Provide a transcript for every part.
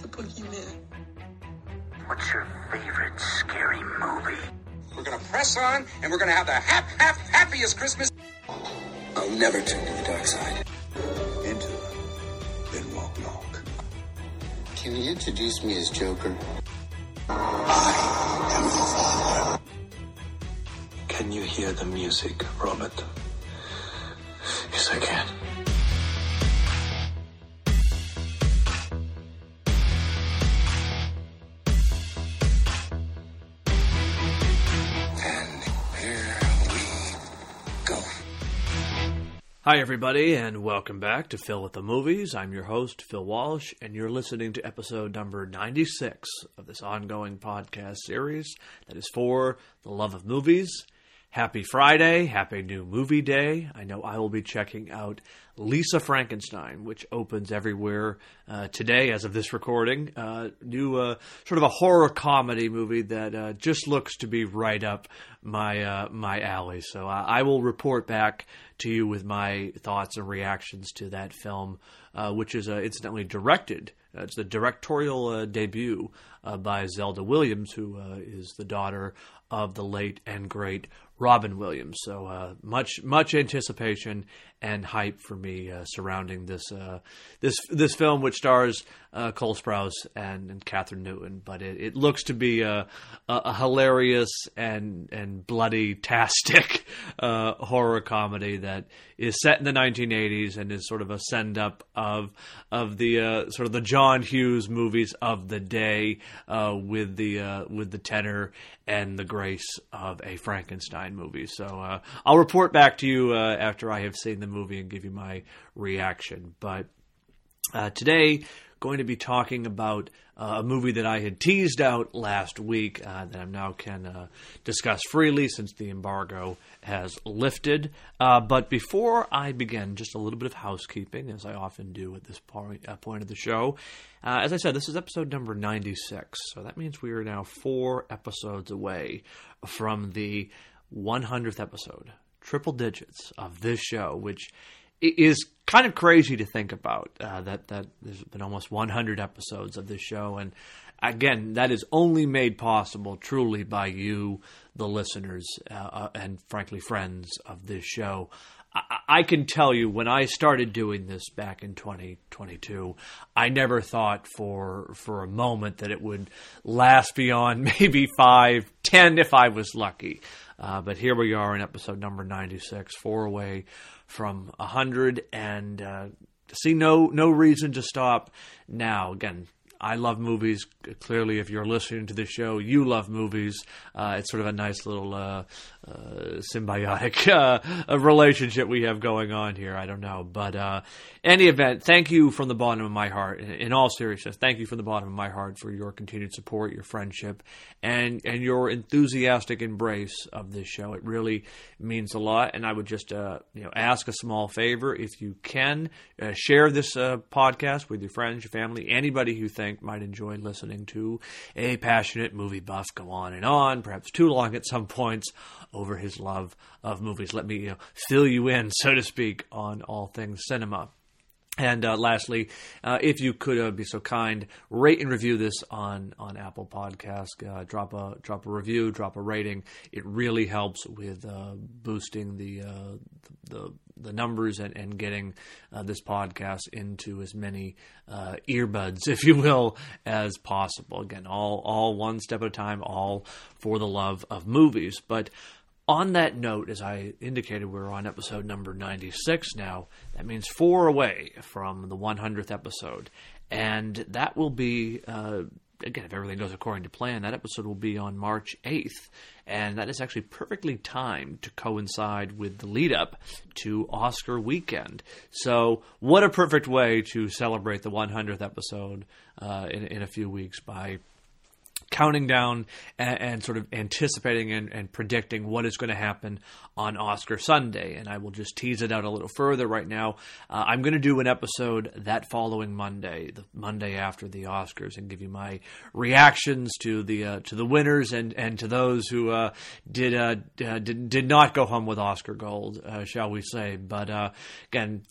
the boogeyman. What's your favorite scary movie? We're gonna press on, and we're gonna have the hap, hap, happiest Christmas. I'll never turn to the dark side. Enter, then walk long. Can you introduce me as Joker? I am your father. Can you hear the music, Robert? Yes, I can. Hi, everybody, and welcome back to Phil with the Movies. I'm your host, Phil Walsh, and you're listening to episode number 96 of this ongoing podcast series that is for the love of movies. Happy Friday, happy new movie day. I know I will be checking out Lisa Frankenstein, which opens everywhere uh, today as of this recording. Uh, new, uh, sort of a horror comedy movie that uh, just looks to be right up my uh, my alley. So I, will report back to you with my thoughts and reactions to that film, uh, which is incidentally directed. It's the directorial debut by Zelda Williams, who is the daughter of the late and great Robin Williams. So uh, much much anticipation and hype for me uh, surrounding this uh, this this film, which stars uh, Cole Sprouse and, and Kathryn Newton. But it, it looks to be a, a, a hilarious and and bloody tastic uh, horror comedy that is set in the 1980s and is sort of a send up of of the uh, sort of the John Hughes movies of the day uh, with the uh, with the tenor and the grace of a Frankenstein movie. So uh, I'll report back to you uh, after I have seen the movie and give you my reaction. But uh, today, going to be talking about uh, a movie that I had teased out last week uh, that I now can uh, discuss freely since the embargo has lifted. Uh, but before I begin, just a little bit of housekeeping, as I often do at this point, uh, point of the show. Uh, as I said, this is episode number 96, so that means we are now four episodes away from the 100th episode, triple digits of this show, which is kind of crazy to think about. Uh, that that there's been almost 100 episodes of this show, and again, that is only made possible truly by you, the listeners, uh, uh, and frankly, friends of this show. I, I can tell you when I started doing this back in 2022, I never thought for for a moment that it would last beyond maybe five, ten if I was lucky. Uh, but here we are in episode number 96, four away from 100, and uh, see no no reason to stop now. Again, I love movies. Clearly, if you're listening to this show, you love movies. Uh, it's sort of a nice little uh, uh, symbiotic uh, relationship we have going on here. I don't know, but uh, any event, thank you from the bottom of my heart. In, all seriousness, thank you from the bottom of my heart for your continued support, your friendship, and and your enthusiastic embrace of this show. It really means a lot, and I would just uh, you know ask a small favor if you can uh, share this podcast with your friends, your family, anybody who think might enjoy listening to a passionate movie buff go on and on, perhaps too long at some points, over his love of movies. Let me you know, fill you in, so to speak, on all things cinema. And uh, lastly, uh, if you could uh, be so kind, rate and review this on, on Apple Podcast. Uh, drop a drop a review, drop a rating. It really helps with uh, boosting the, uh, the the numbers and, and getting this podcast into as many earbuds, if you will, as possible. Again, all all one step at a time, all for the love of movies. But on that note, as I indicated, we're on episode number 96 now. That means four away from the 100th episode. And that will be, uh, again, if everything goes according to plan, that episode will be on March 8th. And that is actually perfectly timed to coincide with the lead up to Oscar weekend. So, what a perfect way to celebrate the 100th episode uh, in, in a few weeks by counting down and, and, sort of anticipating and, and predicting what is going to happen on Oscar Sunday. And I will just tease it out a little further right now. Uh, I'm going to do an episode that following Monday, the Monday after the Oscars, and give you my reactions to the uh, to the winners and, and to those who uh, did, uh, did did not go home with Oscar gold, uh, shall we say? But uh, again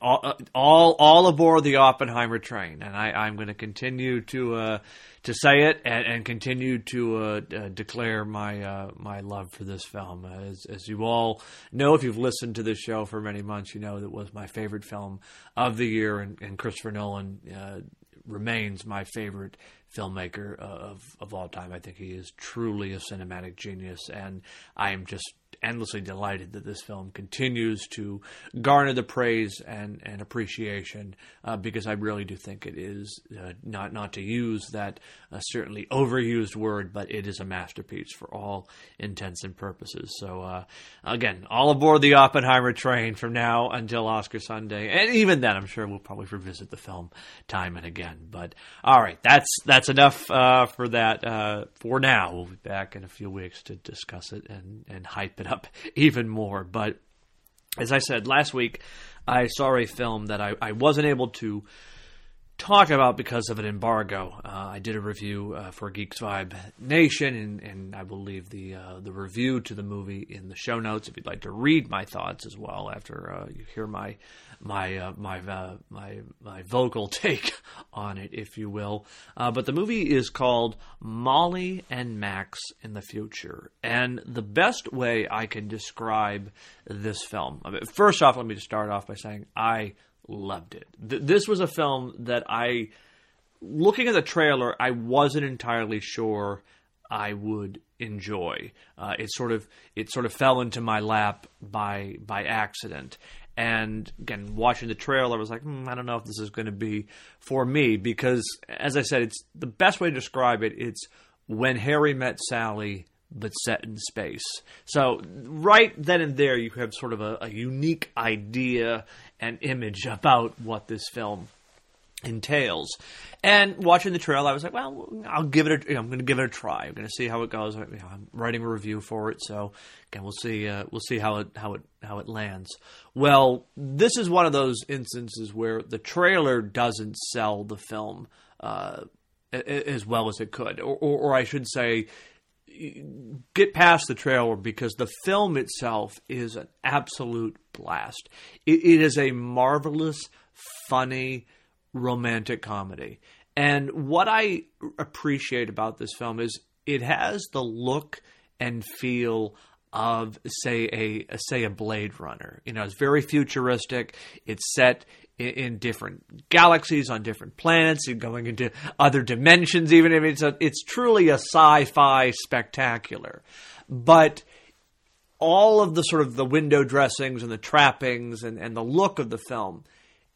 all, all, all aboard the Oppenheimer train, and I, I'm going to continue to uh, to say it and, and continue to uh, uh, declare my uh, my love for this film. As, as you all know, if you've listened to this show for many months, you know that was my favorite film of the year, and, and Christopher Nolan uh, remains my favorite filmmaker uh, of of all time. I think he is truly a cinematic genius, and I am just endlessly delighted that this film continues to garner the praise and, and appreciation uh, because I really do think it is uh, not not to use that uh, certainly overused word, but it is a masterpiece for all intents and purposes. So uh, again, all aboard the Oppenheimer train from now until Oscar Sunday, and even then, I'm sure we'll probably revisit the film time and again. But all right, that's that's enough uh, for that uh, for now. We'll be back in a few weeks to discuss it and and hype it up even more. But as I said last week, I saw a film that I, I wasn't able to talk about because of an embargo. Uh, I did a review uh, for Geek Vibes Nation, and, and I will leave the uh, the review to the movie in the show notes if you'd like to read my thoughts as well after uh, you hear my my uh, my uh, my my vocal take on it, if you will. but the movie is called Molli and Max in the Future, and the best way I can describe this film. First off, let me just start off by saying I loved it. Th- this was a film that I, looking at the trailer, I wasn't entirely sure I would enjoy. Uh, it sort of it sort of fell into my lap by by accident. And again, watching the trailer, I was like, hmm, I don't know if this is going to be for me because, as I said, it's the best way to describe it. It's when Harry met Sally but set in space. So, right then and there, you have sort of a, a unique idea and image about what this film entails. And watching the trailer, I was like, well, I'll give it. I'm going to give it a try. I'm going to see how it goes. I'm writing a review for it, so again, we'll see. Uh, we'll see how it how it how it lands. Well, this is one of those instances where the trailer doesn't sell the film uh, as well as it could, or, or, or I should say, get past the trailer because the film itself is an absolute blast. it, it is a marvelous, funny, romantic comedy. And what I appreciate about this film is it has the look and feel of say a, say a Blade Runner. You know, it's very futuristic. It's set in, in different galaxies on different planets and going into other dimensions. Even if it's a, it's truly a sci-fi spectacular, but all of the sort of the window dressings and the trappings and, and the look of the film,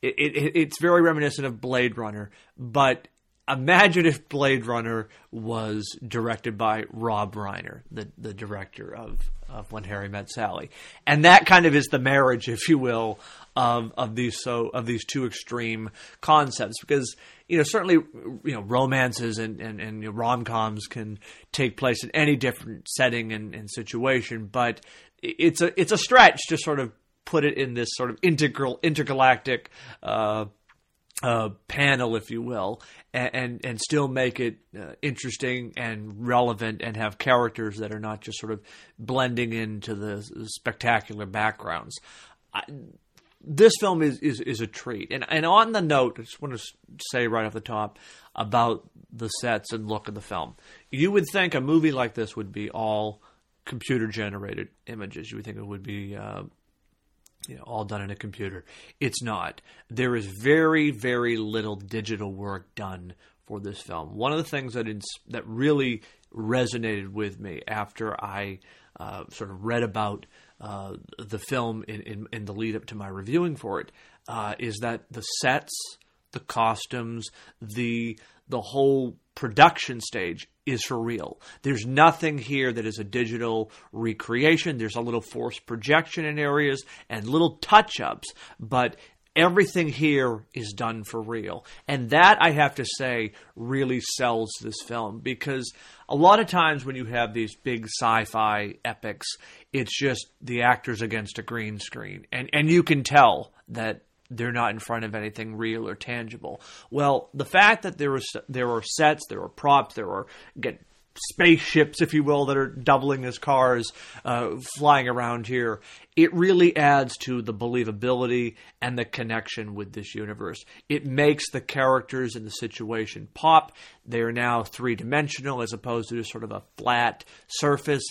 it, it, it's very reminiscent of Blade Runner, but imagine if Blade Runner was directed by Rob Reiner, the the director of of When Harry Met Sally, and that kind of is the marriage, if you will, of of these so of these two extreme concepts. Because you know certainly you know romances and and, and you know, rom coms can take place in any different setting and, and situation, but it's a it's a stretch to sort of put it in this sort of integral intergalactic. Uh, uh, panel, if you will, and and, and still make it uh, interesting and relevant, and have characters that are not just sort of blending into the spectacular backgrounds. I, this film is, is, is a treat, and and on the note, I just want to say right off the top about the sets and look of the film. You would think a movie like this would be all computer generated images. You would think it would be uh, you know, all done in a computer. It's not. There is very, very little digital work done for this film. One of the things that ins- that really resonated with me after I uh, sort of read about uh, the film in, in, in, the lead up to my reviewing for it uh, is that the sets, the costumes, the the whole production stage is for real. There's nothing here that is a digital recreation. There's a little forced projection in areas and little touch ups, but everything here is done for real. And that, I have to say, really sells this film because a lot of times when you have these big sci fi epics, it's just the actors against a green screen. And, and you can tell that they're not in front of anything real or tangible. Well, the fact that there was there were sets, there were props, there were get spaceships, if you will, that are doubling as cars uh, flying around here. It really adds to the believability and the connection with this universe. It makes the characters in the situation pop. They are now three dimensional as opposed to just sort of a flat surface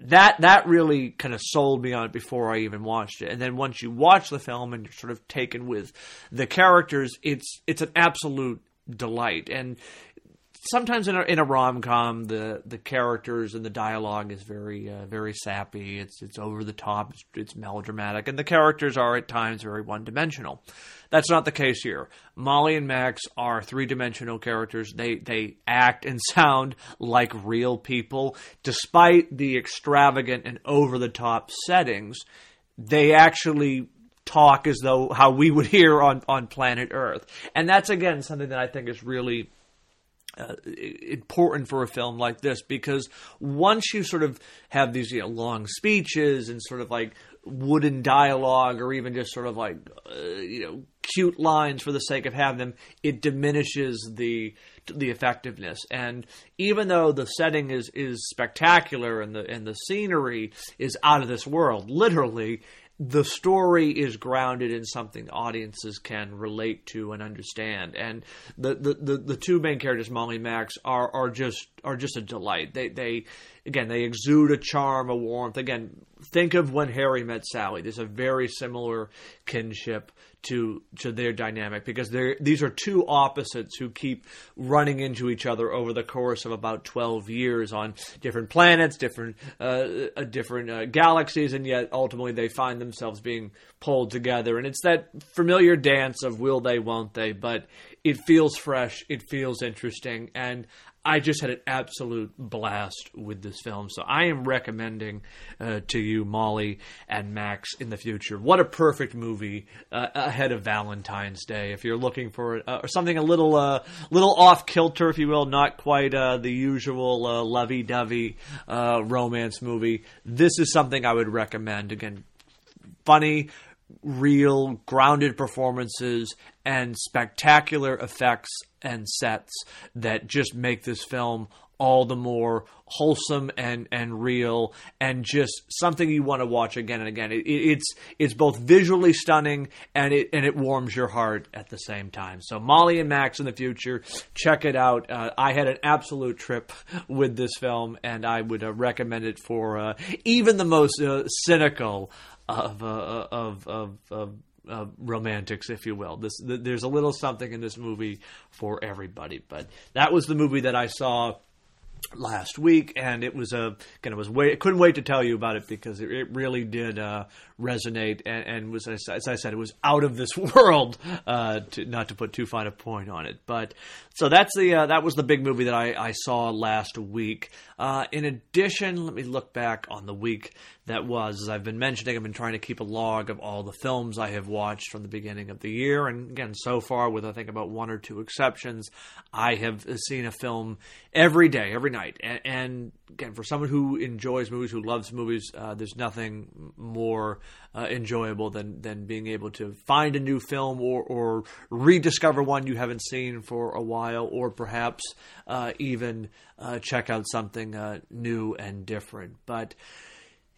that that really kind of sold me on it before I even watched it. And then once you watch the film and you're sort of taken with the characters, it's it's an absolute delight. And sometimes in a, in a rom com, the the characters and the dialogue is very uh, very sappy. It's it's over the top. It's, it's melodramatic, and the characters are at times very one dimensional. That's not the case here. Molli and Max are three dimensional characters. They they act and sound like real people, despite the extravagant and over the top settings. They actually talk as though how we would hear on on planet Earth, and that's again something that I think is really uh, important for a film like this because once you sort of have these you know long speeches and sort of like wooden dialogue or even just sort of like uh, you know cute lines for the sake of having them it diminishes the the effectiveness. And even though the setting is is spectacular and the and the scenery is out of this world literally the story is grounded in something audiences can relate to and understand. And the, the, the, the, two main characters, Molli Max, are, are just are just a delight. They they again they exude a charm, a warmth. Again, think of when Harry met Sally. There's a very similar kinship to to their dynamic because they these are two opposites who keep running into each other over the course of about 12 years on different planets, different uh, uh, different uh, galaxies, and yet ultimately they find themselves being pulled together. And it's that familiar dance of will they, won't they? But it feels fresh, it feels interesting, and I just had an absolute blast with this film. So I am recommending uh, to you Molli and Max in the future. What a perfect movie uh, ahead of Valentine's Day. If you're looking for uh, something a little uh, little off kilter, if you will, not quite uh, the usual uh, lovey-dovey romance movie, this is something I would recommend. Again, funny, real, grounded performances and spectacular effects and sets that just make this film all the more wholesome and and real and just something you want to watch again and again. It, it's it's both visually stunning and it and it warms your heart at the same time. So Molli and Max in the future, check it out. Uh, I had an absolute trip with this film, and I would uh, recommend it for uh, even the most uh, cynical of, uh, of, of, of uh, romantics, if you will. This th- there's a little something in this movie for everybody. But that was the movie that I saw last week, and it was a kind of was wait, couldn't wait to tell you about it because it, it really did uh, resonate and, and, was as I said, it was out of this world. Uh, to, not to put too fine a point on it, but so that's the uh, that was the big movie that I, I saw last week. Uh, in addition, let me look back on the week that was. As I've been mentioning, I've been trying to keep a log of all the films I have watched from the beginning of the year, and again, so far, with I think about one or two exceptions, I have seen a film every day, every night, and, and again, for someone who enjoys movies, who loves movies, uh, there's nothing more uh, enjoyable than than being able to find a new film or or rediscover one you haven't seen for a while, or perhaps uh, even uh, check out something uh, new and different. But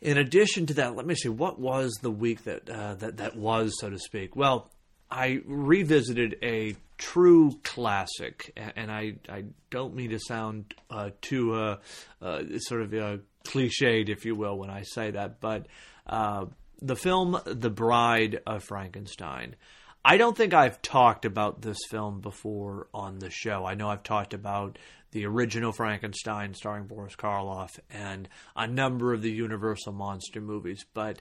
in addition to that, let me see what was the week that uh, that that was, so to speak. Well, I revisited a true classic, and I, I don't mean to sound uh, too uh, uh, sort of uh, cliched, if you will, when I say that, but uh, the film The Bride of Frankenstein. I don't think I've talked about this film before on the show. I know I've talked about the original Frankenstein starring Boris Karloff and a number of the Universal monster movies, but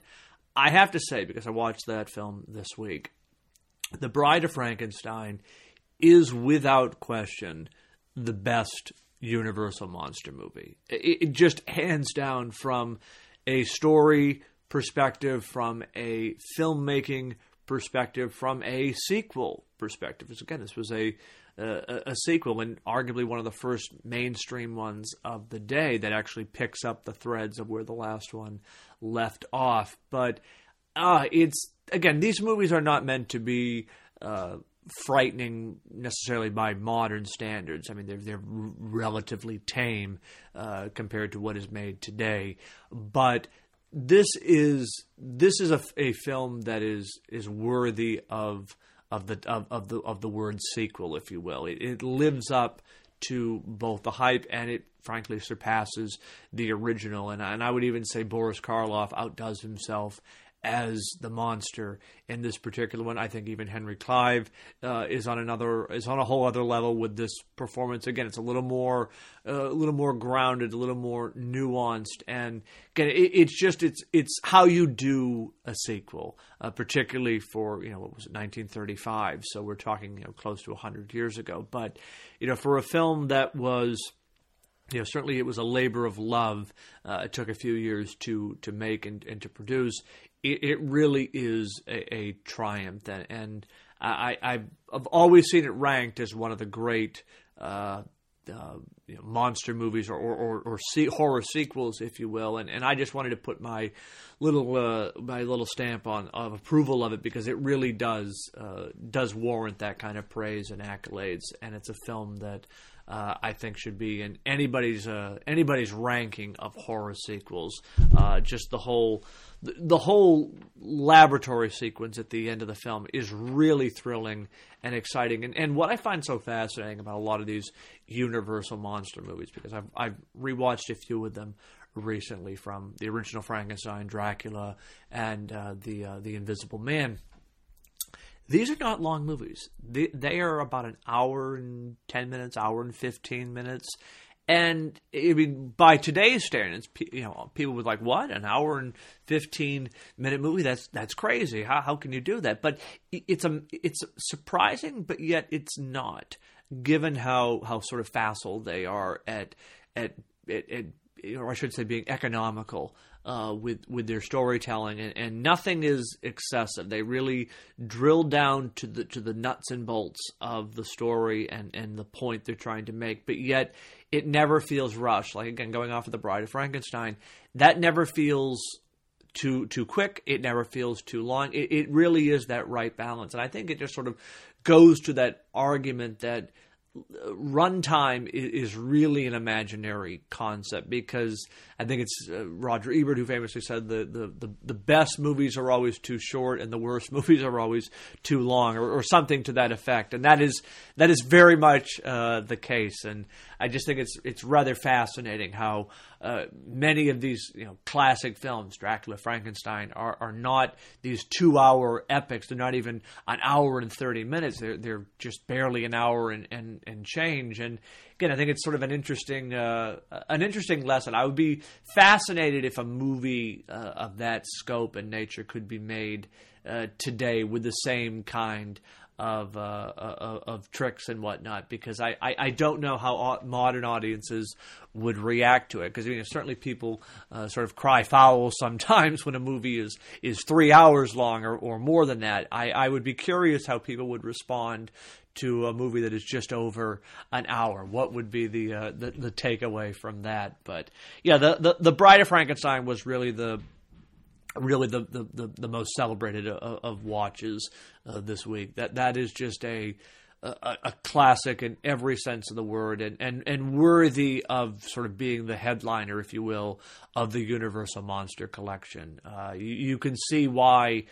I have to say, because I watched that film this week, The Bride of Frankenstein is without question the best Universal monster movie. It, it just hands down from a story perspective, from a filmmaking perspective, from a sequel perspective. Again, this was a, a, a sequel and arguably one of the first mainstream ones of the day that actually picks up the threads of where the last one left off. But uh, it's again, these movies are not meant to be uh, frightening necessarily by modern standards. I mean, they're they're relatively tame uh, compared to what is made today. But this is this is a, a film that is is worthy of of the of, of the of the word sequel, if you will. It, it lives up to both the hype and it frankly surpasses the original. And, and I would even say Boris Karloff outdoes himself as the monster in this particular one. I think even Henry Clive uh, is on another is on a whole other level with this performance. Again, it's a little more uh, a little more grounded, a little more nuanced, and again, it, it's just it's it's how you do a sequel, uh, particularly for you know what was it 1935. So we're talking you know close to 100 years ago, but you know for a film that was you know, certainly it was a labor of love. Uh, it took a few years to to make and, and to produce it, it really is a, a triumph, and, and I, I've always seen it ranked as one of the great uh, uh, you know, monster movies or or, or, or see, horror sequels, if you will, and and I just wanted to put my little uh, my little stamp on of approval of it because it really does uh, does warrant that kind of praise and accolades, and it's a film that uh, I think should be in anybody's uh, anybody's ranking of horror sequels. Uh, just the whole the, whole laboratory sequence at the end of the film is really thrilling and exciting. And, and what I find so fascinating about a lot of these Universal monster movies, because I've I've rewatched a few of them recently, from the original Frankenstein, Dracula, and uh, the uh, the Invisible Man these are not long movies. They, they are about an hour and 10 minutes, hour and 15 minutes. And I mean, by today's standards, you know, people would like, "What? An hour and fifteen minute movie? That's that's crazy. How how can you do that?" But it's a it's surprising, but yet it's not, given how how sort of facile they are at at at, at or I should say, being economical uh, with with their storytelling, and, and, nothing is excessive. They really drill down to the to the nuts and bolts of the story and and the point they're trying to make, but yet it never feels rushed. Like again, going off of the Bride of Frankenstein, that never feels too too quick. It never feels too long. It, it really is that right balance, and I think it just sort of goes to that argument that runtime is really an imaginary concept because I think it's uh, Roger Ebert who famously said the, the, the, the, best movies are always too short and the worst movies are always too long or, or something to that effect and that is that is very much uh, the case and I just think it's it's rather fascinating how uh, many of these you know classic films, Dracula, Frankenstein, are are not these two hour epics. They're not even an hour and thirty minutes. They're they're just barely an hour and and, and change. And again, I think it's sort of an interesting uh, an interesting lesson. I would be fascinated if a movie uh, of that scope and nature could be made uh, today with the same kind of uh, uh, of tricks and whatnot because I, I, I, don't know how modern audiences would react to it because I mean, certainly people uh, sort of cry foul sometimes when a movie is is three hours long or, or more than that. I, I would be curious how people would respond to a movie that is just over an hour. What would be the uh, the, the takeaway from that? But yeah, the, the the Bride of Frankenstein was really the really the, the, the, the, most celebrated of, of watches uh, this week. That that is just a, a, a classic in every sense of the word, and, and and worthy of sort of being the headliner, if you will, of the Universal Monster Collection. Uh, you, you, can see why.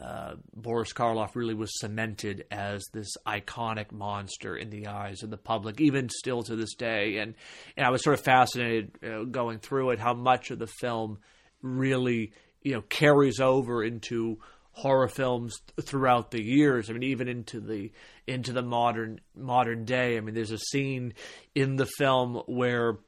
Uh, Boris Karloff really was cemented as this iconic monster in the eyes of the public, even still to this day. And and I was sort of fascinated uh, going through it how much of the film really you know carries over into horror films throughout the years. I mean, even into the into the modern modern day. I mean, there's a scene in the film where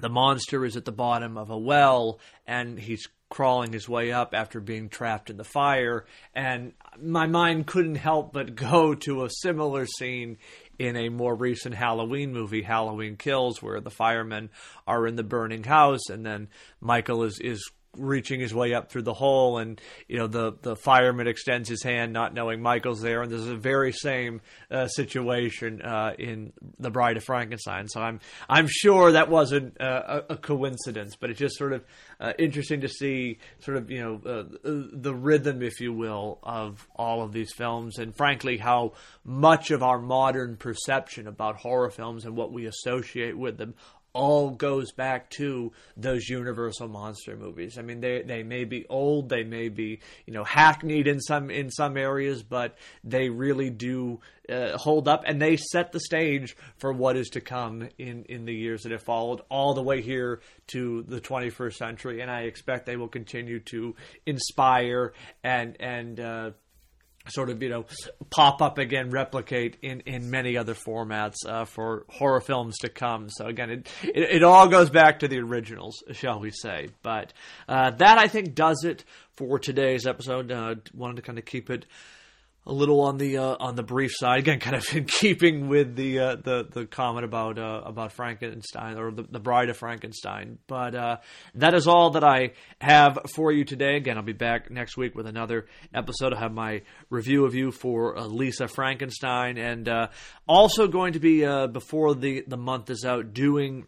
the monster is at the bottom of a well and he's crawling his way up after being trapped in the fire and my mind couldn't help but go to a similar scene in a more recent Halloween movie, Halloween Kills, where the firemen are in the burning house, and then Michael is is reaching his way up through the hole, and you know the the fireman extends his hand, not knowing Michael's there, and there's a very same uh, situation uh, in The Bride of Frankenstein. So I'm I'm sure that wasn't uh, a, a coincidence, but it's just sort of uh, interesting to see sort of you know uh, the rhythm, if you will, of all of these films, and frankly how much of our modern perception about horror films and what we associate with them all goes back to those Universal monster movies. I mean, they they may be old, they may be you know hackneyed in some in some areas, but they really do uh, hold up, and they set the stage for what is to come in in the years that have followed, all the way here to the 21st century. And I expect they will continue to inspire and and uh, sort of you know pop up again, replicate in in many other formats uh, for horror films to come. So again, it, it, it all goes back to the originals, shall we say? But uh, that I think does it for today's episode. Uh, wanted to kind of keep it a little on the uh, on the brief side again, kind of in keeping with the uh, the the comment about uh, about Frankenstein or the, the Bride of Frankenstein. But uh, that is all that I have for you today. Again, I'll be back next week with another episode. I'll have my review of you for uh, Lisa Frankenstein, and uh, also going to be before the the month is out doing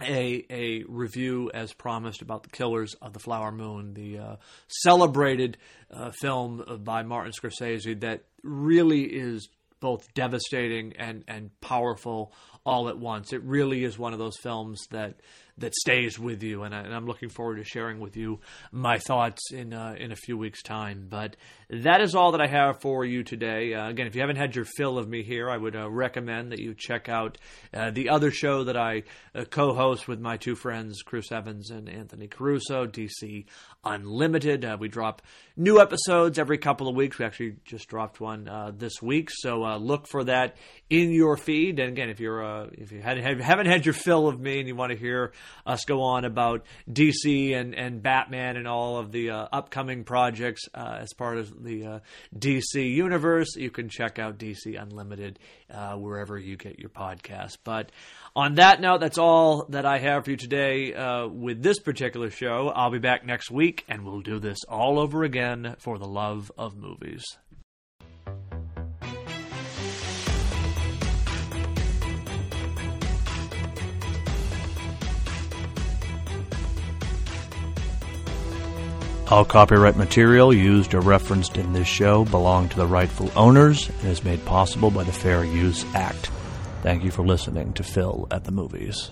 a a review as promised about the Killers of the Flower Moon, the uh, celebrated uh, film by Martin Scorsese that really is both devastating and and powerful all at once. It really is one of those films that that stays with you, and, I, am looking forward to sharing with you my thoughts in uh, in a few weeks' time. But that is all that I have for you today. Uh, again, if you haven't had your fill of me here, I would uh, recommend that you check out uh, the other show that I uh, co-host with my two friends, Chris Evans and Anthony Caruso, DC Unlimited. Uh, we drop new episodes every couple of weeks. We actually just dropped one this week, so look for that in your feed. And again, if you're if you haven't had your fill of me and you want to hear us go on about DC and, and Batman and all of the uh, upcoming projects uh, as part of the uh, DC universe, you can check out DC Unlimited uh, wherever you get your podcast. But on that note, that's all that I have for you today uh, with this particular show. I'll be back next week and we'll do this all over again for the love of movies. All copyright material used or referenced in this show belong to the rightful owners and is made possible by the Fair Use Act. Thank you for listening to Phil at the Movies.